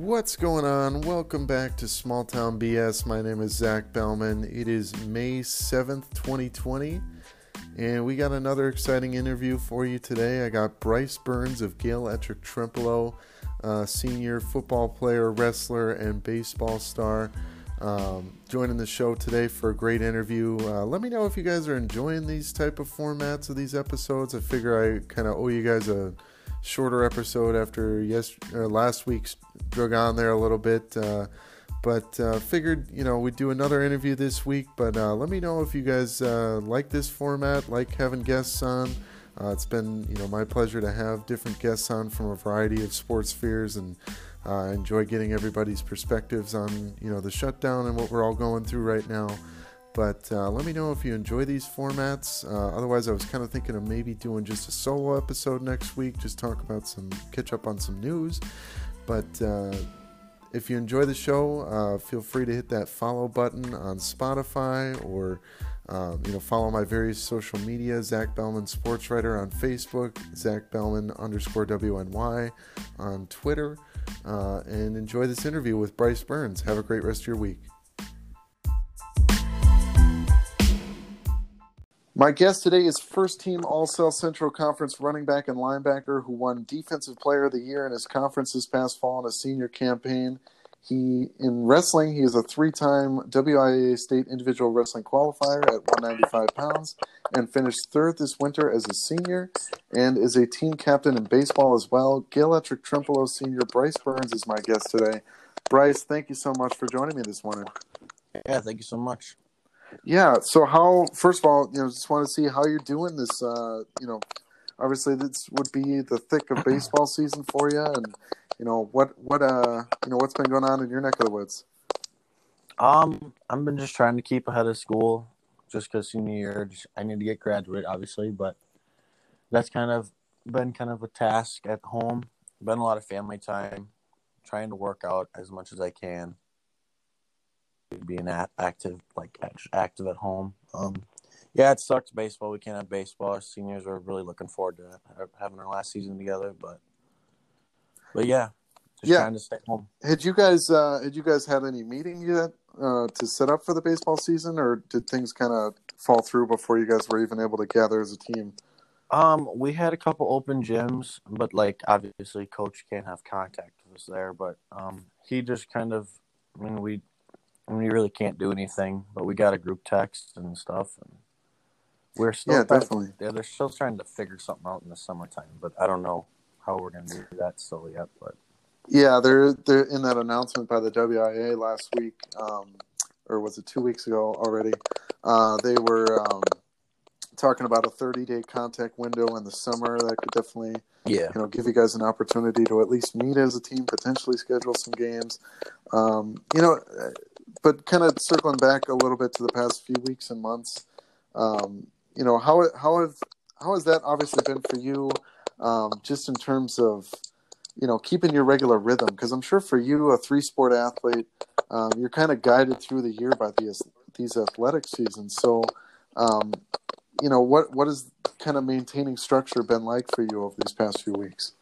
What's going on? Welcome back to Small Town BS. My name is Zach Bellman. It is May 7th, 2020, and we got another exciting interview for you today. I got Bryce Burns of Gale Ettrick Trempealeau, uh, senior football player, wrestler, and baseball star, um, joining the show today for a great interview. Uh, let me know if you guys are enjoying these type of formats of these episodes. I figure I kind of owe you guys a shorter episode after yes last week's drug on there a little bit. Uh, but uh, figured you know we'd do another interview this week. But uh, let me know if you guys uh, like this format, like having guests on. Uh, it's been you know my pleasure to have different guests on from a variety of sports spheres, and uh, enjoy getting everybody's perspectives on you know the shutdown and what we're all going through right now. But uh, let me know if you enjoy these formats. Uh, otherwise, I was kind of thinking of maybe doing just a solo episode next week, just talk about some, catch up on some news. But uh, if you enjoy the show, uh, feel free to hit that follow button on Spotify or um, you know follow my various social media. Zach Bellman Sports Writer on Facebook, Zach Bellman underscore WNY on Twitter, uh, and enjoy this interview with Bryce Burns. Have a great rest of your week. My guest today is first team All South Central Conference running back and linebacker who won Defensive Player of the Year in his conference this past fall in a senior campaign. He in wrestling, he is a three-time WIAA state individual wrestling qualifier at 195 pounds, and finished third this winter as a senior, and is a team captain in baseball as well. Gale Ettrick Trempealeau senior Bryce Burns is my guest today. Bryce, thank you so much for joining me this morning. Yeah, thank you so much. Yeah. So how? First of all, you know, just want to see how you're doing this. Uh, you know, obviously this would be the thick of baseball season for you, and you know what what uh you know what's been going on in your neck of the woods. Um, I've been just trying to keep ahead of school, just because senior year, just, I need to get graduate, obviously, but that's kind of been kind of a task at home. Been a lot of family time, trying to work out as much as I can being at, active, like active at home. Um, yeah, it sucks baseball. We can't have baseball. Our seniors are really looking forward to having our last season together, but but yeah, just yeah. trying to stay home. Had you guys uh, had you guys had any meeting yet uh, to set up for the baseball season, or did things kind of fall through before you guys were even able to gather as a team? Um, we had a couple open gyms, but like obviously, coach can't have contact with us there. But um, he just kind of, I mean, we we really can't do anything, but we got a group text and stuff, and we're still yeah, definitely. yeah, they're still trying to figure something out in the summertime, but I don't know how we're going to do that still yet. But yeah, they're they're in that announcement by the WIA last week, um, or was it two weeks ago already? Uh, they were um, talking about a 30 day contact window in the summer that could definitely yeah you know give you guys an opportunity to at least meet as a team potentially schedule some games um, you know but kind of circling back a little bit to the past few weeks and months, um, you know how how have how has that obviously been for you, um, just in terms of you know keeping your regular rhythm? Because I'm sure for you, a three sport athlete, um, you're kind of guided through the year by these these athletic seasons. So, um, you know what what has kind of maintaining structure been like for you over these past few weeks?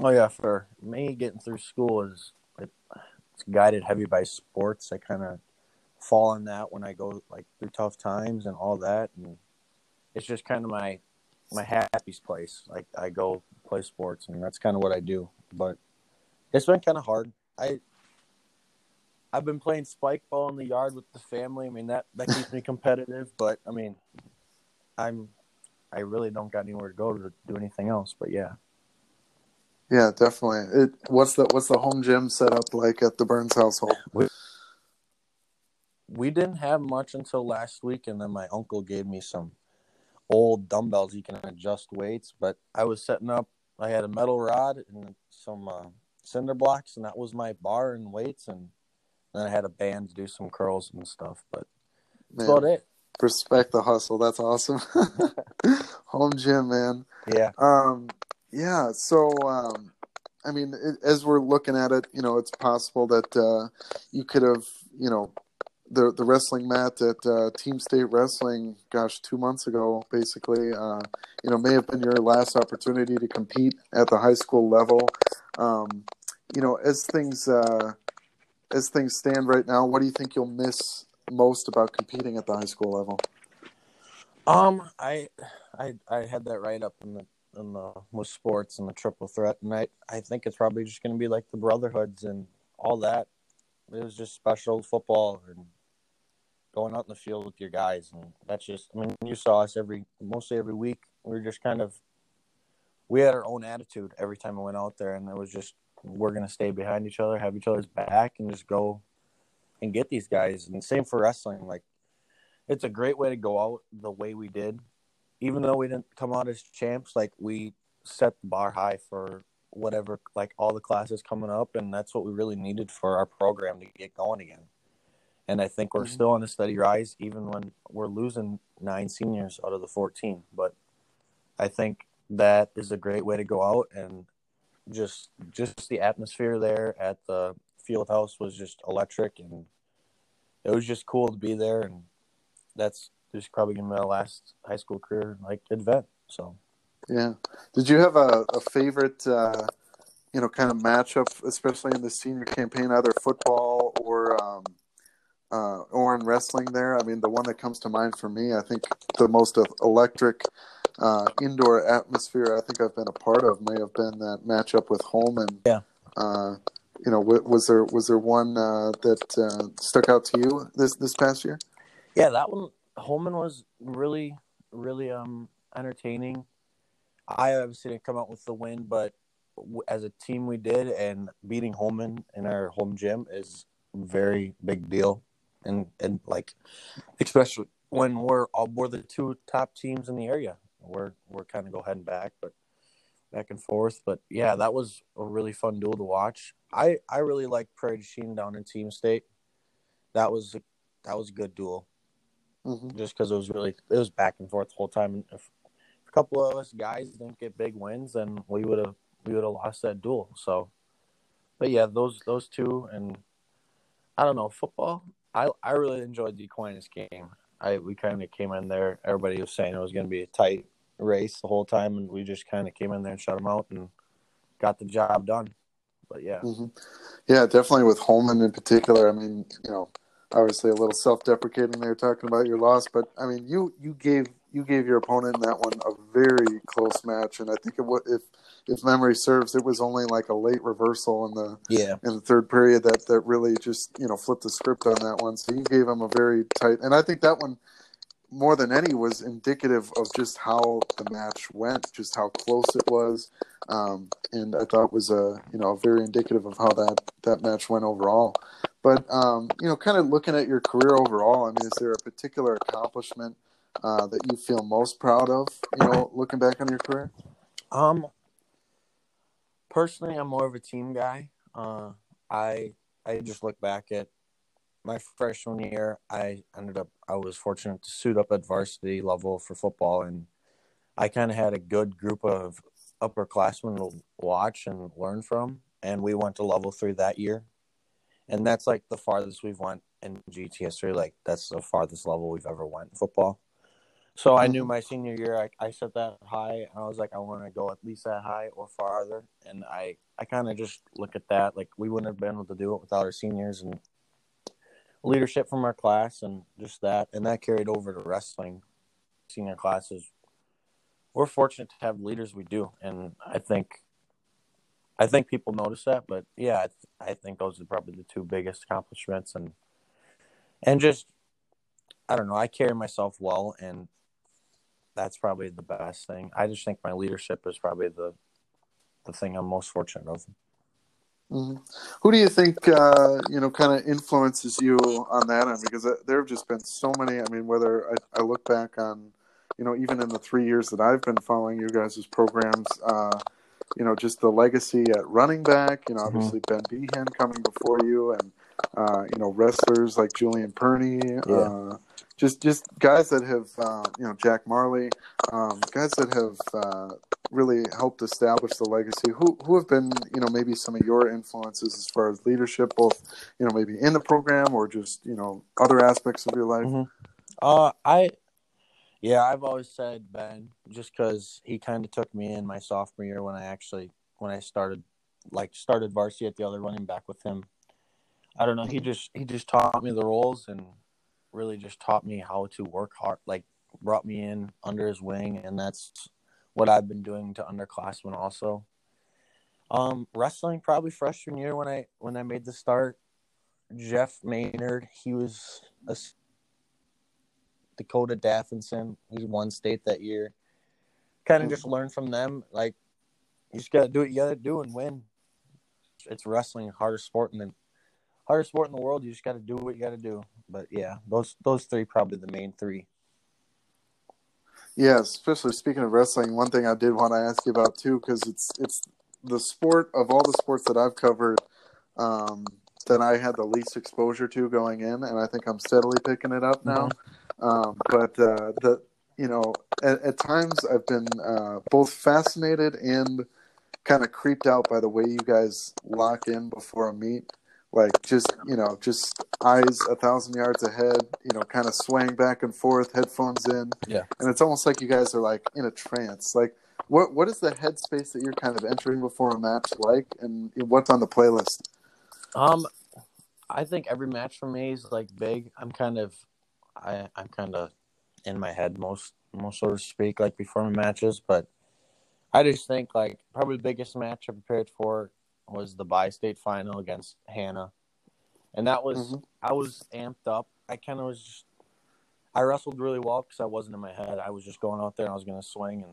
Oh yeah, for me, getting through school is guided heavy by sports. I kind of fall on that when I go like through tough times and all that, and it's just kind of my my happiest place. Like I go play sports, and that's kind of what I do. But it's been kind of hard. I I've been playing spike ball in the yard with the family. I mean that that keeps me competitive. But I mean, I'm I really don't got anywhere to go to do anything else. But yeah. Yeah, definitely. It what's the what's the home gym set up like at the Burns household? We, we didn't have much until last week, and then my uncle gave me some old dumbbells you can adjust weights. But I was setting up. I had a metal rod and some uh, cinder blocks, and that was my bar and weights, and then I had a band to do some curls and stuff. But that's man, about it. Respect the hustle. That's awesome. home gym, man. Yeah. Um, yeah. So, um, I mean, it, as we're looking at it, you know, it's possible that uh, you could have, you know, the the wrestling mat at uh, Team State Wrestling, gosh, two months ago, basically, uh, you know, may have been your last opportunity to compete at the high school level. Um, you know, as things uh, as things stand right now, what do you think you'll miss most about competing at the high school level? Um, I, I, I had that right up in the in the uh, with sports and the triple threat, and I, I think it's probably just going to be like the brotherhoods and all that. It was just special football and going out in the field with your guys, and that's just. I mean, you saw us every mostly every week. We were just kind of we had our own attitude every time we went out there, and it was just we're gonna stay behind each other, have each other's back, and just go and get these guys. And same for wrestling. Like it's a great way to go out the way we did, even though we didn't come out as champs. Like we set the bar high for whatever, like all the classes coming up, and that's what we really needed for our program to get going again. And I think we're mm-hmm. still on a steady rise, even when we're losing nine seniors out of the 14. But I think that is a great way to go out and just just the atmosphere there at the field house was just electric and it was just cool to be there and that's just probably gonna be my last high school career like event so yeah did you have a, a favorite uh you know kind of matchup especially in the senior campaign either football or um uh, or in wrestling there. I mean, the one that comes to mind for me, I think the most electric uh, indoor atmosphere I think I've been a part of may have been that matchup with Holmen. Yeah. Uh, you know, was there was there one uh, that uh, stuck out to you this this past year? Yeah, that one Holmen was really really um entertaining. I obviously didn't come out with the win, but as a team we did, and beating Holmen in our home gym is very big deal, and and like especially when we're all we're the two top teams in the area we're we're kind of go heading back, but back and forth. But yeah, that was a really fun duel to watch. I I really like Prairie Chien down in Team State. That was a, that was a good duel. Mm-hmm. Just because it was really it was back and forth the whole time. And if a couple of us guys didn't get big wins, then we would have we would have lost that duel. So, but yeah, those those two and I don't know football. I I really enjoyed the Aquinas game. I we kind of came in there. Everybody was saying it was going to be a tight race the whole time, and we just kind of came in there and shut them out and got the job done. But yeah, mm-hmm. yeah, definitely with Holmen in particular. I mean, you know, obviously a little self-deprecating there talking about your loss, but I mean, you you gave you gave your opponent in that one a very close match, and I think it if if memory serves, it was only like a late reversal in the yeah in the third period that that really just you know flipped the script on that one. So you gave him a very tight, and I think that one more than any was indicative of just how the match went, just how close it was, um, and I thought was a you know very indicative of how that that match went overall. But um, you know, kind of looking at your career overall, I mean, is there a particular accomplishment uh, that you feel most proud of? You know, looking back on your career. Um, personally, I'm more of a team guy. Uh, I I just look back at my freshman year. I ended up I was fortunate to suit up at varsity level for football, and I kind of had a good group of upperclassmen to watch and learn from. And we went to level three that year, and that's like the farthest we've went in GT history. Like that's the farthest level we've ever went in football. So I knew mm-hmm. my senior year, I, I set that high, and I was like, I want to go at least that high or farther. And I, I kind of just look at that like we wouldn't have been able to do it without our seniors and leadership from our class, and just that, and that carried over to wrestling. Senior classes, we're fortunate to have leaders we do, and I think, I think people notice that. But yeah, I, I think those are probably the two biggest accomplishments, and and just I don't know, I carry myself well, and that's probably the best thing. I just think my leadership is probably the the thing I'm most fortunate of. Mm-hmm. Who do you think uh, you know kind of influences you on that end? Because uh, there have just been so many. I mean, whether I, I, look back on, you know, even in the three years that I've been following you guys' programs, uh, you know, just the legacy at running back. You know, mm-hmm. obviously Ben Behan coming before you, and uh, you know wrestlers like Julian Perney. Yeah. Uh, just just guys that have uh, you know Jack Marley, um, guys that have uh, really helped establish the legacy. Who who have been you know maybe some of your influences as far as leadership, both you know maybe in the program or just you know other aspects of your life. Mm-hmm. Uh, I yeah, I've always said Ben, just because he kind of took me in my sophomore year when I actually when I started like started varsity at the other running back with him. I don't know. He just he just taught me the roles and really just taught me how to work hard. Like brought me in under his wing, and that's what I've been doing to underclassmen also. Um, wrestling probably freshman year when I when I made the start. Jeff Maynard, he was a Dakota Daffinson. He won state that year. Kind of just learn from them. Like you just gotta do what you gotta do and win. It's wrestling, hardest sport in the hardest sport in the world. You just gotta do what you gotta do. But yeah, those those three probably the main three. Yeah, especially speaking of wrestling, one thing I did want to ask you about too, because it's it's the sport of all the sports that I've covered um, that I had the least exposure to going in, and I think I'm steadily picking it up now. Mm-hmm. Um, but uh, the you know, at, at times I've been uh, both fascinated and kind of creeped out by the way you guys lock in before a meet. Like just you know just eyes a thousand yards ahead you know kind of swaying back and forth headphones in. Yeah. And it's almost like you guys are like in a trance. Like what what is the headspace that you're kind of entering before a match like? And what's on the playlist um i think every match for me is like big i'm kind of i i'm kind of in my head most most so to speak like before my matches but i just think like probably the biggest match i prepared for was the bi-state final against Hannah, and that was mm-hmm. I was amped up. I kind of was. Just, I wrestled really well because I wasn't in my head. I was just going out there and I was going to swing, and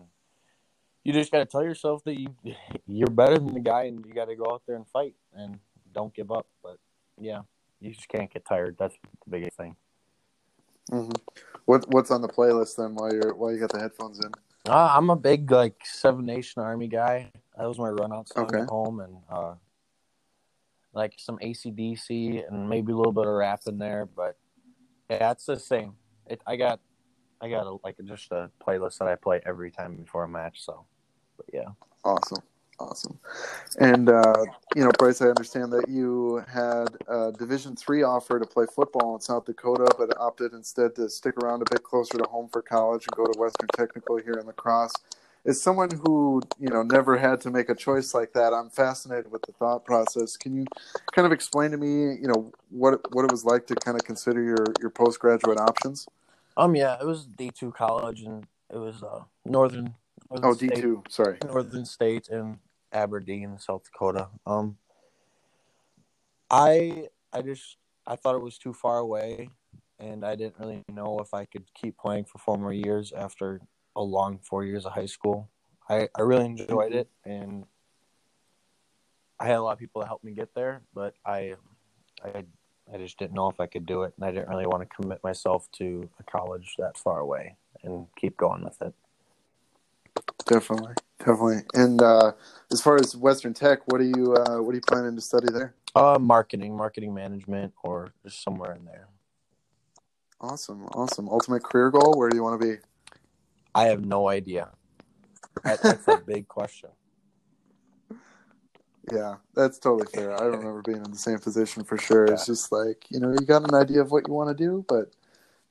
you just got to tell yourself that you you're better than the guy, and you got to go out there and fight and don't give up. But yeah, you just can't get tired. That's the biggest thing. Mm-hmm. What what's on the playlist then while you're while you got the headphones in? Uh, I'm a big like Seven Nation Army guy. That was my run out song okay. at home, and uh, like some ACDC and maybe a little bit of rap in there. But yeah, it's the same. It, I got, I got a, like just a playlist that I play every time before a match. So, but yeah, awesome. Awesome. And uh, you know, Bryce, I understand that you had a Division three offer to play football in South Dakota, but opted instead to stick around a bit closer to home for college and go to Western Technical here in La Crosse. As someone who you know never had to make a choice like that, I'm fascinated with the thought process. Can you kind of explain to me, you know, what what it was like to kind of consider your your postgraduate options? Um, yeah, it was D two college, and it was uh, Northern Northern oh, D two. Sorry, Northern State and Aberdeen, South Dakota. Um, I I just I thought it was too far away, and I didn't really know if I could keep playing for four more years after a long four years of high school. I I really enjoyed it, and I had a lot of people to help me get there, but I I I just didn't know if I could do it, and I didn't really want to commit myself to a college that far away and keep going with it. Definitely, definitely. And uh, as far as Western Tech, what are you uh, what are you planning to study there? Uh, marketing, marketing management, or just somewhere in there. Awesome, awesome. Ultimate career goal? Where do you want to be? I have no idea. that's a big question. Yeah, that's totally fair. I don't remember being in the same position for sure. Yeah. It's just like you know, you got an idea of what you want to do, but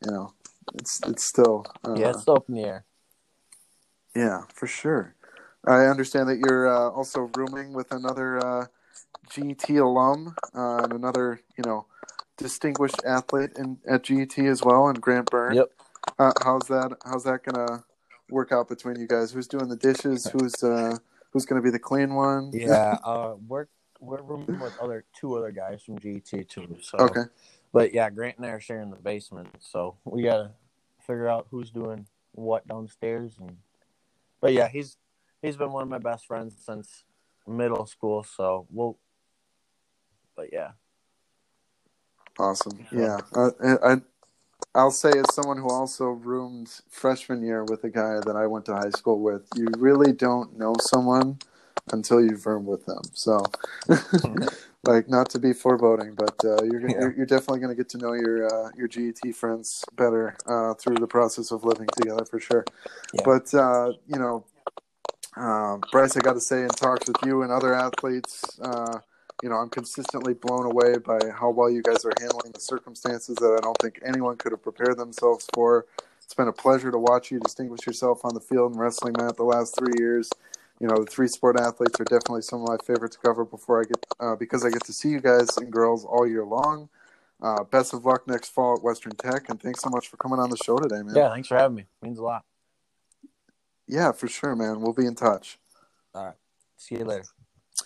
you know, it's it's still uh, yeah, it's still up in the air. Yeah, for sure. I understand that you're uh, also rooming with another uh, GT alum uh, and another, you know, distinguished athlete in, at GT as well, and Grant Byrne. Yep. Uh, how's that? How's that gonna work out between you guys? Who's doing the dishes? Who's uh, who's gonna be the clean one? Yeah, uh, we're we're rooming with other two other guys from GT too. So okay. But yeah, Grant and I are sharing the basement, so we gotta figure out who's doing what downstairs and but yeah, he's he's been one of my best friends since middle school. So we'll, but yeah. Awesome. Yeah, uh, I I'll say as someone who also roomed freshman year with a guy that I went to high school with, you really don't know someone until you've roomed with them. So, like, not to be foreboding, but uh, you're, yeah. you're, you're definitely going to get to know your uh, your GET friends better uh, through the process of living together for sure. Yeah. But uh, you know, um, Bryce, I got to say, in talks with you and other athletes, uh, you know, I'm consistently blown away by how well you guys are handling the circumstances that I don't think anyone could have prepared themselves for. It's been a pleasure to watch you distinguish yourself on the field and wrestling mat the last three years. You know, the three sport athletes are definitely some of my favorite to cover before I get uh, because I get to see you guys and girls all year long. Uh, best of luck next fall at Western Tech, and thanks so much for coming on the show today, man. Yeah, thanks for having me. means a lot. Yeah, for sure, man. We'll be in touch. All right. See you later.